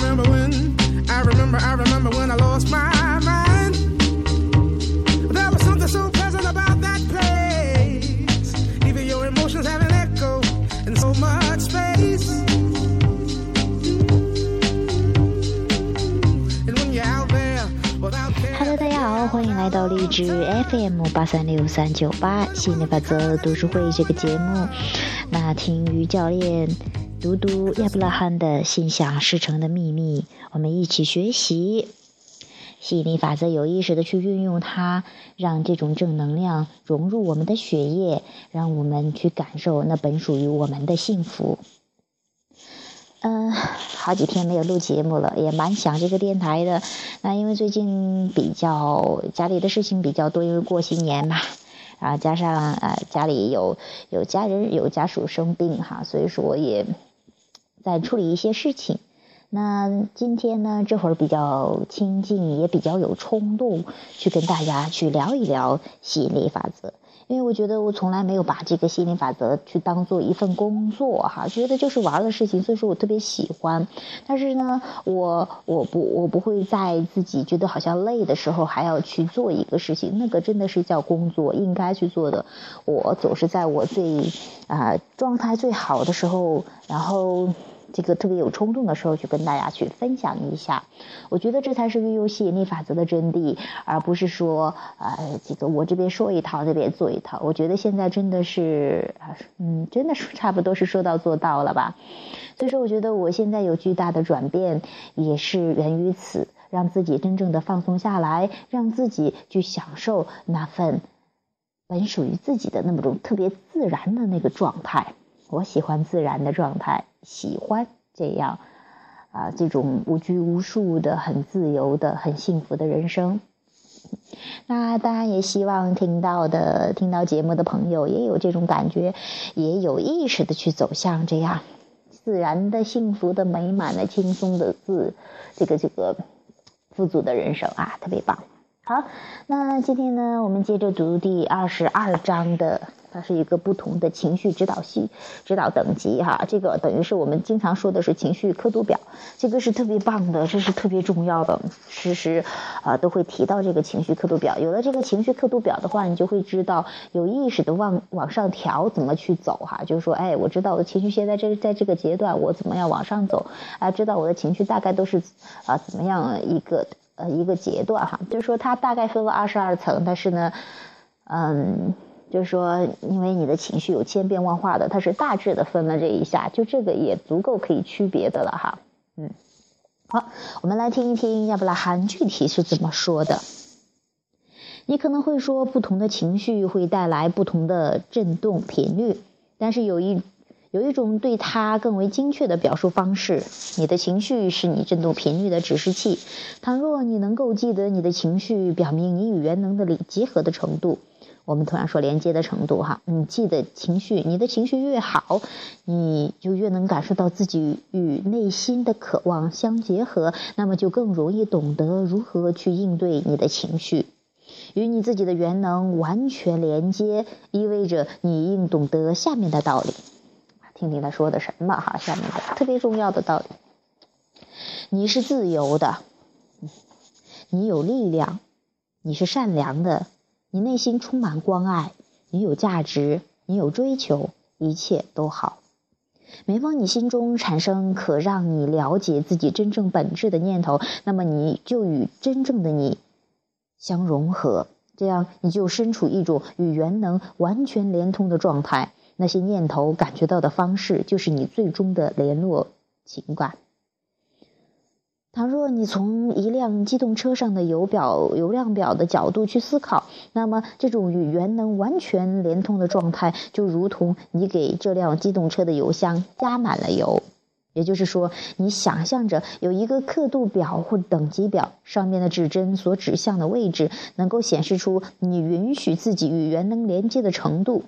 remember when, I remember, I remember when I lost my mind. There was something so pleasant about that place. Even your emotions have an echo in so much space. And when you're out there without care. Hello，大家好，欢迎来到励志 FM 八三六三九八心理法则读书会这个节目。那听于教练读读亚伯拉罕的《心想事成的秘密》，我们一起学习吸引力法则，有意识的去运用它，让这种正能量融入我们的血液，让我们去感受那本属于我们的幸福。嗯，好几天没有录节目了，也蛮想这个电台的。那因为最近比较家里的事情比较多，因为过新年嘛，啊，加上呃家里有有家人有家属生病哈，所以说也在处理一些事情。那今天呢，这会儿比较清静，也比较有冲动，去跟大家去聊一聊吸引力法则。因为我觉得我从来没有把这个吸引力法则去当做一份工作哈，觉得就是玩的事情，所以说我特别喜欢。但是呢，我我不我不会在自己觉得好像累的时候还要去做一个事情，那个真的是叫工作，应该去做的。我总是在我最啊、状态最好的时候，然后。这个特别有冲动的时候，去跟大家去分享一下，我觉得这才是运用吸引力法则的真谛，而不是说，呃，这个我这边说一套，那边做一套。我觉得现在真的是，嗯，真的是 差不多是说到做到了吧。所以说，我觉得我现在有巨大的转变，也是源于此，让自己真正的放松下来，让自己去享受那份本属于自己的那么种特别自然的那个状态。我喜欢自然的状态，喜欢这样，啊，这种无拘无束的、很自由的、很幸福的人生。那当然也希望听到的、听到节目的朋友也有这种感觉，也有意识的去走向这样自然的、幸福的、美满的、轻松的自这个这个富足的人生啊，特别棒。好，那今天呢，我们接着读第二十二章的。它是一个不同的情绪指导系指导等级哈，这个等于是我们经常说的是情绪刻度表，这个是特别棒的，这是特别重要的，时时啊都会提到这个情绪刻度表。有了这个情绪刻度表的话，你就会知道有意识的往往上调怎么去走哈，就是说，哎，我知道我的情绪现在这在这个阶段，我怎么样往上走啊？知道我的情绪大概都是啊怎么样一个呃一个阶段哈，就是说它大概分为二十二层，但是呢，嗯。就是说，因为你的情绪有千变万化的，它是大致的分了这一下，就这个也足够可以区别的了哈。嗯，好，我们来听一听亚伯拉罕具体是怎么说的。你可能会说，不同的情绪会带来不同的振动频率，但是有一有一种对它更为精确的表述方式：你的情绪是你振动频率的指示器。倘若你能够记得你的情绪，表明你与原能的理结合的程度。我们同样说连接的程度哈，你记得情绪，你的情绪越好，你就越能感受到自己与内心的渴望相结合，那么就更容易懂得如何去应对你的情绪，与你自己的原能完全连接，意味着你应懂得下面的道理。听听他说的什么哈，下面的特别重要的道理，你是自由的，你有力量，你是善良的。你内心充满关爱，你有价值，你有追求，一切都好。每逢你心中产生可让你了解自己真正本质的念头，那么你就与真正的你相融合，这样你就身处一种与原能完全连通的状态。那些念头感觉到的方式，就是你最终的联络情感。倘若你从一辆机动车上的油表、油量表的角度去思考，那么这种与原能完全连通的状态，就如同你给这辆机动车的油箱加满了油。也就是说，你想象着有一个刻度表或等级表，上面的指针所指向的位置，能够显示出你允许自己与原能连接的程度。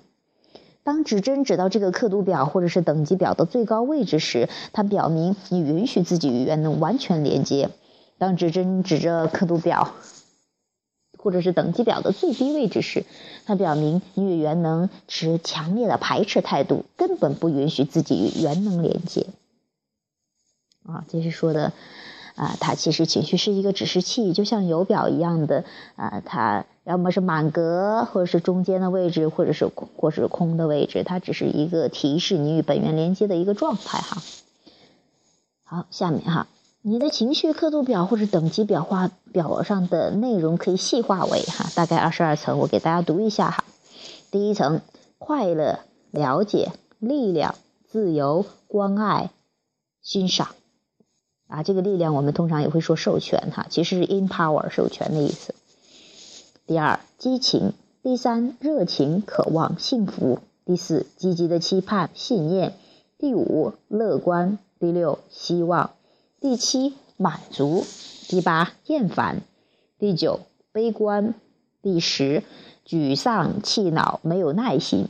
当指针指到这个刻度表或者是等级表的最高位置时，它表明你允许自己与原能完全连接；当指针指着刻度表或者是等级表的最低位置时，它表明你与原能持强烈的排斥态度，根本不允许自己与原能连接。啊，这是说的啊，它其实情绪是一个指示器，就像油表一样的啊，它要么是满格，或者是中间的位置，或者是或者是空的位置，它只是一个提示你与本源连接的一个状态哈。好，下面哈，你的情绪刻度表或者等级表化表上的内容可以细化为哈，大概二十二层，我给大家读一下哈。第一层，快乐、了解、力量、自由、关爱、欣赏。啊，这个力量我们通常也会说授权哈，其实是 empower 授权的意思。第二，激情；第三，热情、渴望、幸福；第四，积极的期盼、信念；第五，乐观；第六，希望；第七，满足；第八，厌烦；第九，悲观；第十，沮丧、气恼、没有耐心；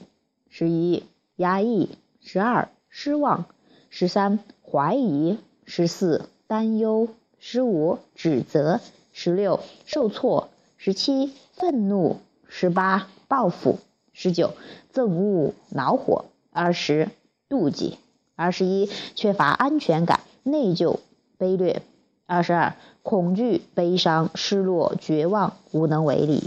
十一，压抑；十二，失望；十三，怀疑；十四。担忧，十五指责，十六受挫，十七愤怒，十八报复，十九憎恶恼火，二十妒忌，二十一缺乏安全感，内疚卑劣，二十二恐惧悲伤失落绝望无能为力。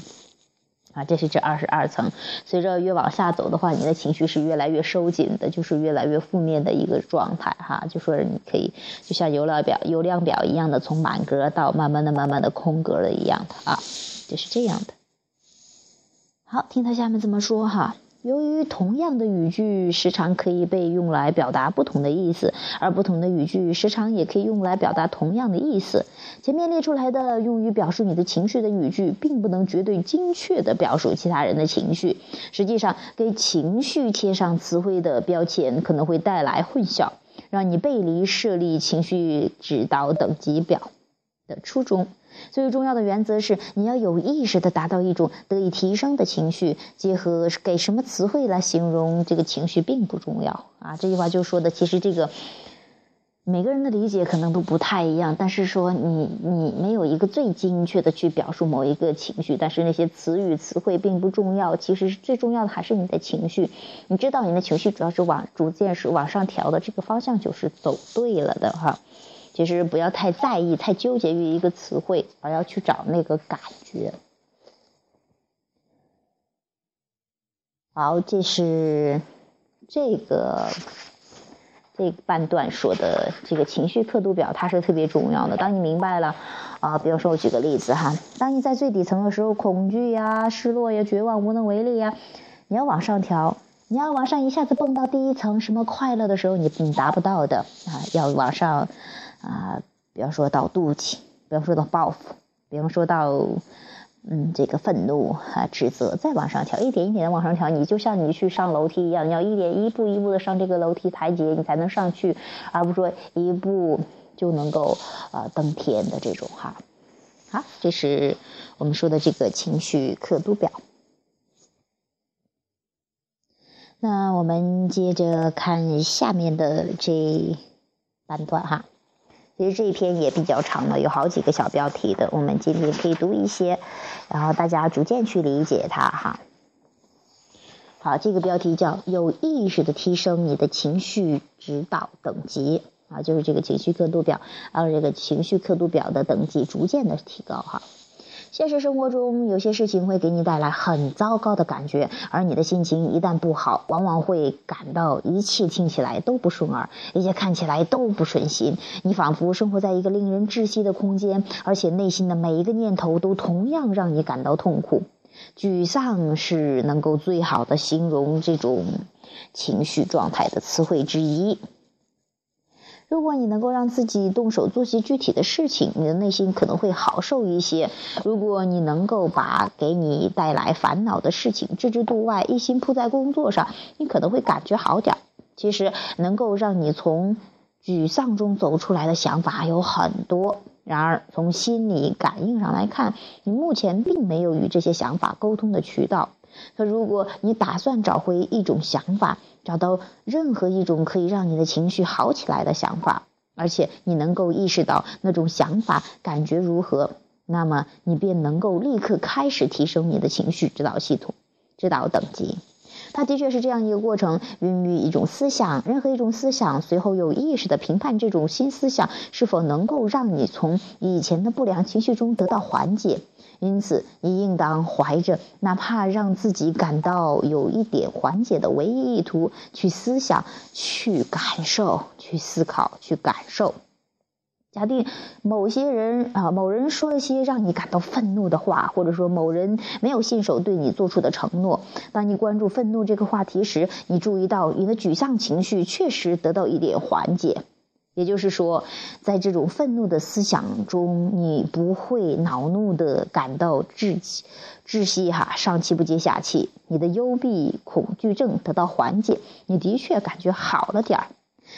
啊，这是这二十二层。随着越往下走的话，你的情绪是越来越收紧的，就是越来越负面的一个状态哈。就说你可以就像油量表、油量表一样的，从满格到慢慢的、慢慢的空格了一样的啊，就是这样的。好，听他下面怎么说哈。由于同样的语句时常可以被用来表达不同的意思，而不同的语句时常也可以用来表达同样的意思。前面列出来的用于表述你的情绪的语句，并不能绝对精确地表述其他人的情绪。实际上，给情绪贴上词汇的标签可能会带来混淆，让你背离设立情绪指导等级表的初衷。最重要的原则是，你要有意识的达到一种得以提升的情绪。结合给什么词汇来形容这个情绪并不重要啊。这句话就说的，其实这个每个人的理解可能都不太一样。但是说你你没有一个最精确的去表述某一个情绪，但是那些词语词汇并不重要。其实最重要的还是你的情绪。你知道你的情绪主要是往逐渐是往上调的，这个方向就是走对了的哈。其实不要太在意、太纠结于一个词汇，而要去找那个感觉。好，这是这个这半段说的这个情绪刻度表，它是特别重要的。当你明白了啊，比如说我举个例子哈，当你在最底层的时候，恐惧呀、失落呀、绝望、无能为力呀，你要往上调，你要往上一下子蹦到第一层，什么快乐的时候，你你达不到的啊，要往上。啊，比方说到妒忌，比方说到报复，比方说到嗯这个愤怒啊指责，再往上调，一点一点的往上调。你就像你去上楼梯一样，你要一点一步一步的上这个楼梯台阶，你才能上去，而不是说一步就能够啊登天的这种哈。好，这是我们说的这个情绪刻度表。那我们接着看下面的这半段哈。其实这一篇也比较长了，有好几个小标题的。我们今天可以读一些，然后大家逐渐去理解它哈。好，这个标题叫“有意识的提升你的情绪指导等级”，啊，就是这个情绪刻度表，让这个情绪刻度表的等级逐渐的提高哈。现实生活中，有些事情会给你带来很糟糕的感觉，而你的心情一旦不好，往往会感到一切听起来都不顺耳，一切看起来都不顺心。你仿佛生活在一个令人窒息的空间，而且内心的每一个念头都同样让你感到痛苦。沮丧是能够最好的形容这种情绪状态的词汇之一。如果你能够让自己动手做些具体的事情，你的内心可能会好受一些。如果你能够把给你带来烦恼的事情置之度外，一心扑在工作上，你可能会感觉好点。其实，能够让你从沮丧中走出来的想法有很多。然而，从心理感应上来看，你目前并没有与这些想法沟通的渠道。可如果你打算找回一种想法，找到任何一种可以让你的情绪好起来的想法，而且你能够意识到那种想法感觉如何，那么你便能够立刻开始提升你的情绪指导系统、指导等级。它的确是这样一个过程，孕育一种思想，任何一种思想随后有意识的评判这种新思想是否能够让你从以前的不良情绪中得到缓解。因此，你应当怀着哪怕让自己感到有一点缓解的唯一意图去思想、去感受、去思考、去感受。假定某些人啊，某人说了些让你感到愤怒的话，或者说某人没有信守对你做出的承诺。当你关注愤怒这个话题时，你注意到你的沮丧情绪确实得到一点缓解。也就是说，在这种愤怒的思想中，你不会恼怒的感到窒息、窒息哈，上气不接下气。你的幽闭恐惧症得到缓解，你的确感觉好了点儿。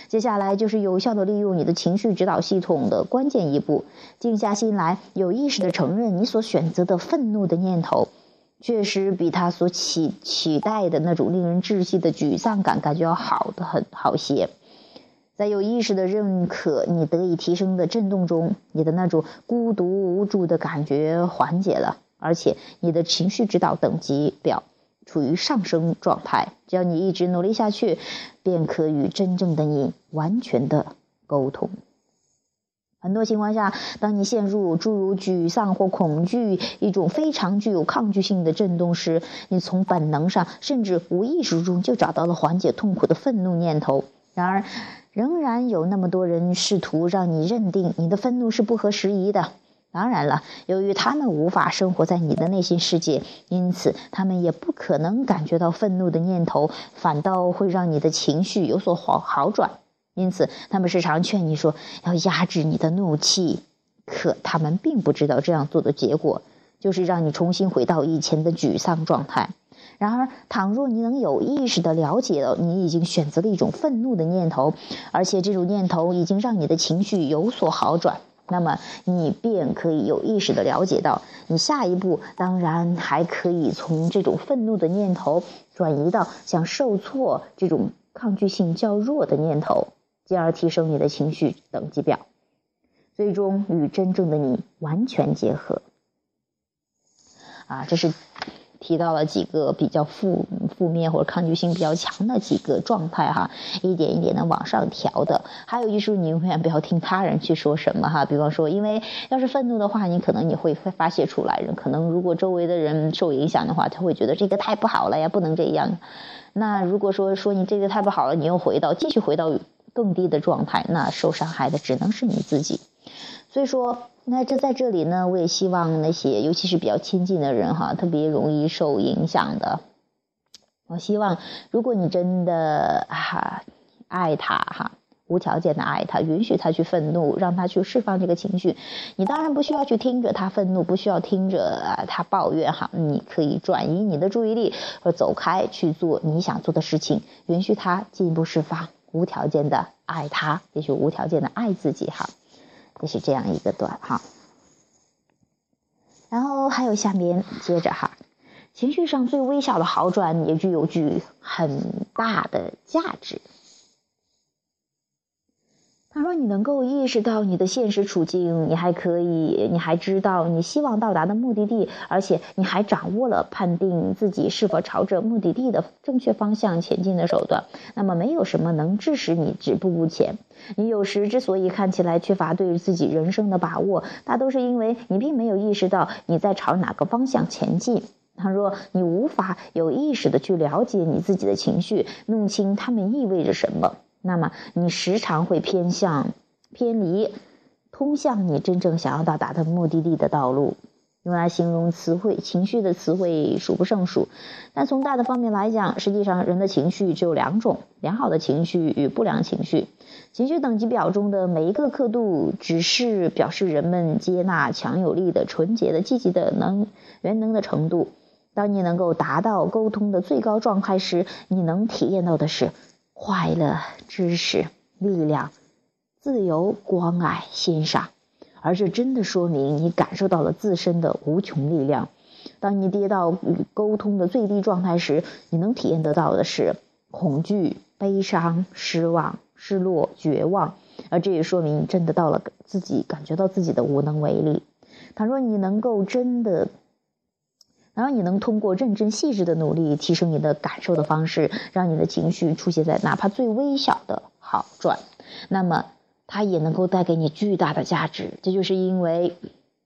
接下来就是有效的利用你的情绪指导系统的关键一步：静下心来，有意识的承认你所选择的愤怒的念头，确实比他所期期待的那种令人窒息的沮丧感感觉要好的很好些。在有意识的认可你得以提升的震动中，你的那种孤独无助的感觉缓解了，而且你的情绪指导等级表处于上升状态。只要你一直努力下去，便可与真正的你完全的沟通。很多情况下，当你陷入诸如沮丧或恐惧一种非常具有抗拒性的震动时，你从本能上甚至无意识中就找到了缓解痛苦的愤怒念头。然而，仍然有那么多人试图让你认定你的愤怒是不合时宜的。当然了，由于他们无法生活在你的内心世界，因此他们也不可能感觉到愤怒的念头，反倒会让你的情绪有所好好转。因此，他们时常劝你说要压制你的怒气，可他们并不知道这样做的结果就是让你重新回到以前的沮丧状态。然而，倘若你能有意识的了解到你已经选择了一种愤怒的念头，而且这种念头已经让你的情绪有所好转，那么你便可以有意识的了解到，你下一步当然还可以从这种愤怒的念头转移到像受挫这种抗拒性较弱的念头，进而提升你的情绪等级表，最终与真正的你完全结合。啊，这是。提到了几个比较负负面或者抗拒性比较强的几个状态哈，一点一点的往上调的。还有就是你永远不要听他人去说什么哈，比方说，因为要是愤怒的话，你可能你会发泄出来，可能如果周围的人受影响的话，他会觉得这个太不好了呀，不能这样。那如果说说你这个太不好了，你又回到继续回到更低的状态，那受伤害的只能是你自己。所以说。那这在这里呢，我也希望那些尤其是比较亲近的人哈，特别容易受影响的。我希望，如果你真的哈爱他哈，无条件的爱他，允许他去愤怒，让他去释放这个情绪，你当然不需要去听着他愤怒，不需要听着他抱怨哈，你可以转移你的注意力，或走开去做你想做的事情，允许他进一步释放，无条件的爱他，也许无条件的爱自己哈。就是这样一个段哈，然后还有下面接着哈，情绪上最微小的好转也具有具很大的价值。倘若你能够意识到你的现实处境，你还可以，你还知道你希望到达的目的地，而且你还掌握了判定自己是否朝着目的地的正确方向前进的手段，那么没有什么能致使你止步不前。你有时之所以看起来缺乏对自己人生的把握，大都是因为你并没有意识到你在朝哪个方向前进。倘若你无法有意识的去了解你自己的情绪，弄清它们意味着什么。那么，你时常会偏向偏离通向你真正想要到达的目的地的道路。用来形容词汇、情绪的词汇数不胜数。但从大的方面来讲，实际上人的情绪只有两种：良好的情绪与不良情绪。情绪等级表中的每一个刻度，只是表示人们接纳强有力的、纯洁的、积极的能原能的程度。当你能够达到沟通的最高状态时，你能体验到的是。快乐、知识、力量、自由、关爱、欣赏，而这真的说明你感受到了自身的无穷力量。当你跌到沟通的最低状态时，你能体验得到的是恐惧、悲伤、失望、失落、绝望，而这也说明你真的到了自己感觉到自己的无能为力。倘若你能够真的。然后你能通过认真细致的努力，提升你的感受的方式，让你的情绪出现在哪怕最微小的好转，那么它也能够带给你巨大的价值。这就是因为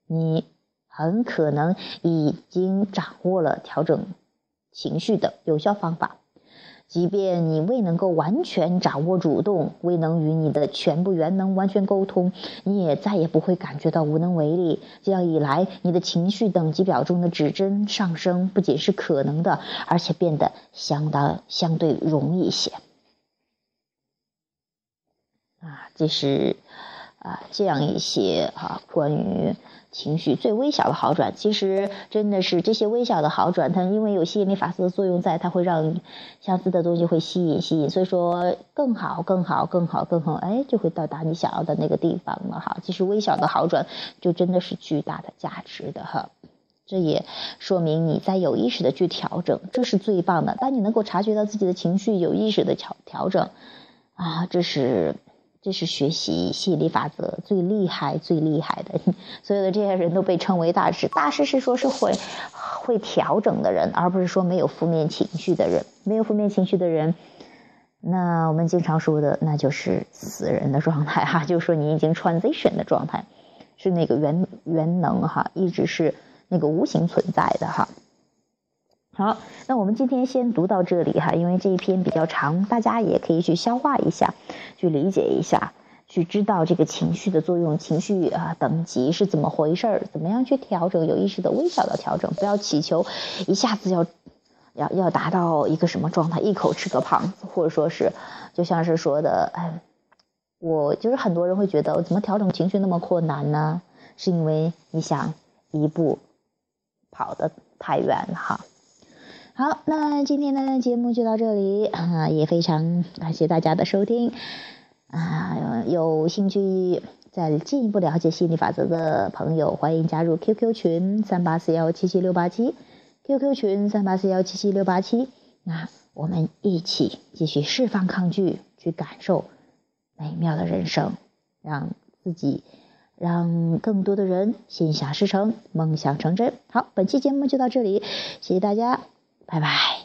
你很可能已经掌握了调整情绪的有效方法。即便你未能够完全掌握主动，未能与你的全部元能完全沟通，你也再也不会感觉到无能为力。这样一来，你的情绪等级表中的指针上升不仅是可能的，而且变得相当相对容易一些。啊，这是啊这样一些啊关于。情绪最微小的好转，其实真的是这些微小的好转，它因为有吸引力法则的作用在，它会让相似的东西会吸引吸引，所以说更好更好更好更好，哎，就会到达你想要的那个地方了哈。其实微小的好转就真的是巨大的价值的哈，这也说明你在有意识的去调整，这是最棒的。当你能够察觉到自己的情绪，有意识的调调整，啊，这是。这是学习吸引力法则最厉害、最厉害的，所有的这些人都被称为大师。大师是说是会会调整的人，而不是说没有负面情绪的人。没有负面情绪的人，那我们经常说的，那就是死人的状态哈，就是说你已经 transition 的状态，是那个原原能哈，一直是那个无形存在的哈。好，那我们今天先读到这里哈，因为这一篇比较长，大家也可以去消化一下，去理解一下，去知道这个情绪的作用，情绪啊等级是怎么回事儿，怎么样去调整，有意识的微小的调整，不要祈求一下子要要要达到一个什么状态，一口吃个胖子，或者说是就像是说的，哎，我就是很多人会觉得，怎么调整情绪那么困难呢？是因为你想一步跑得太远了哈。好，那今天的节目就到这里啊，也非常感谢大家的收听啊。有兴趣再进一步了解心理法则的朋友，欢迎加入 QQ 群三八四幺七七六八七，QQ 群三八四幺七七六八七。那我们一起继续释放抗拒，去感受美妙的人生，让自己，让更多的人心想事成，梦想成真。好，本期节目就到这里，谢谢大家。拜拜。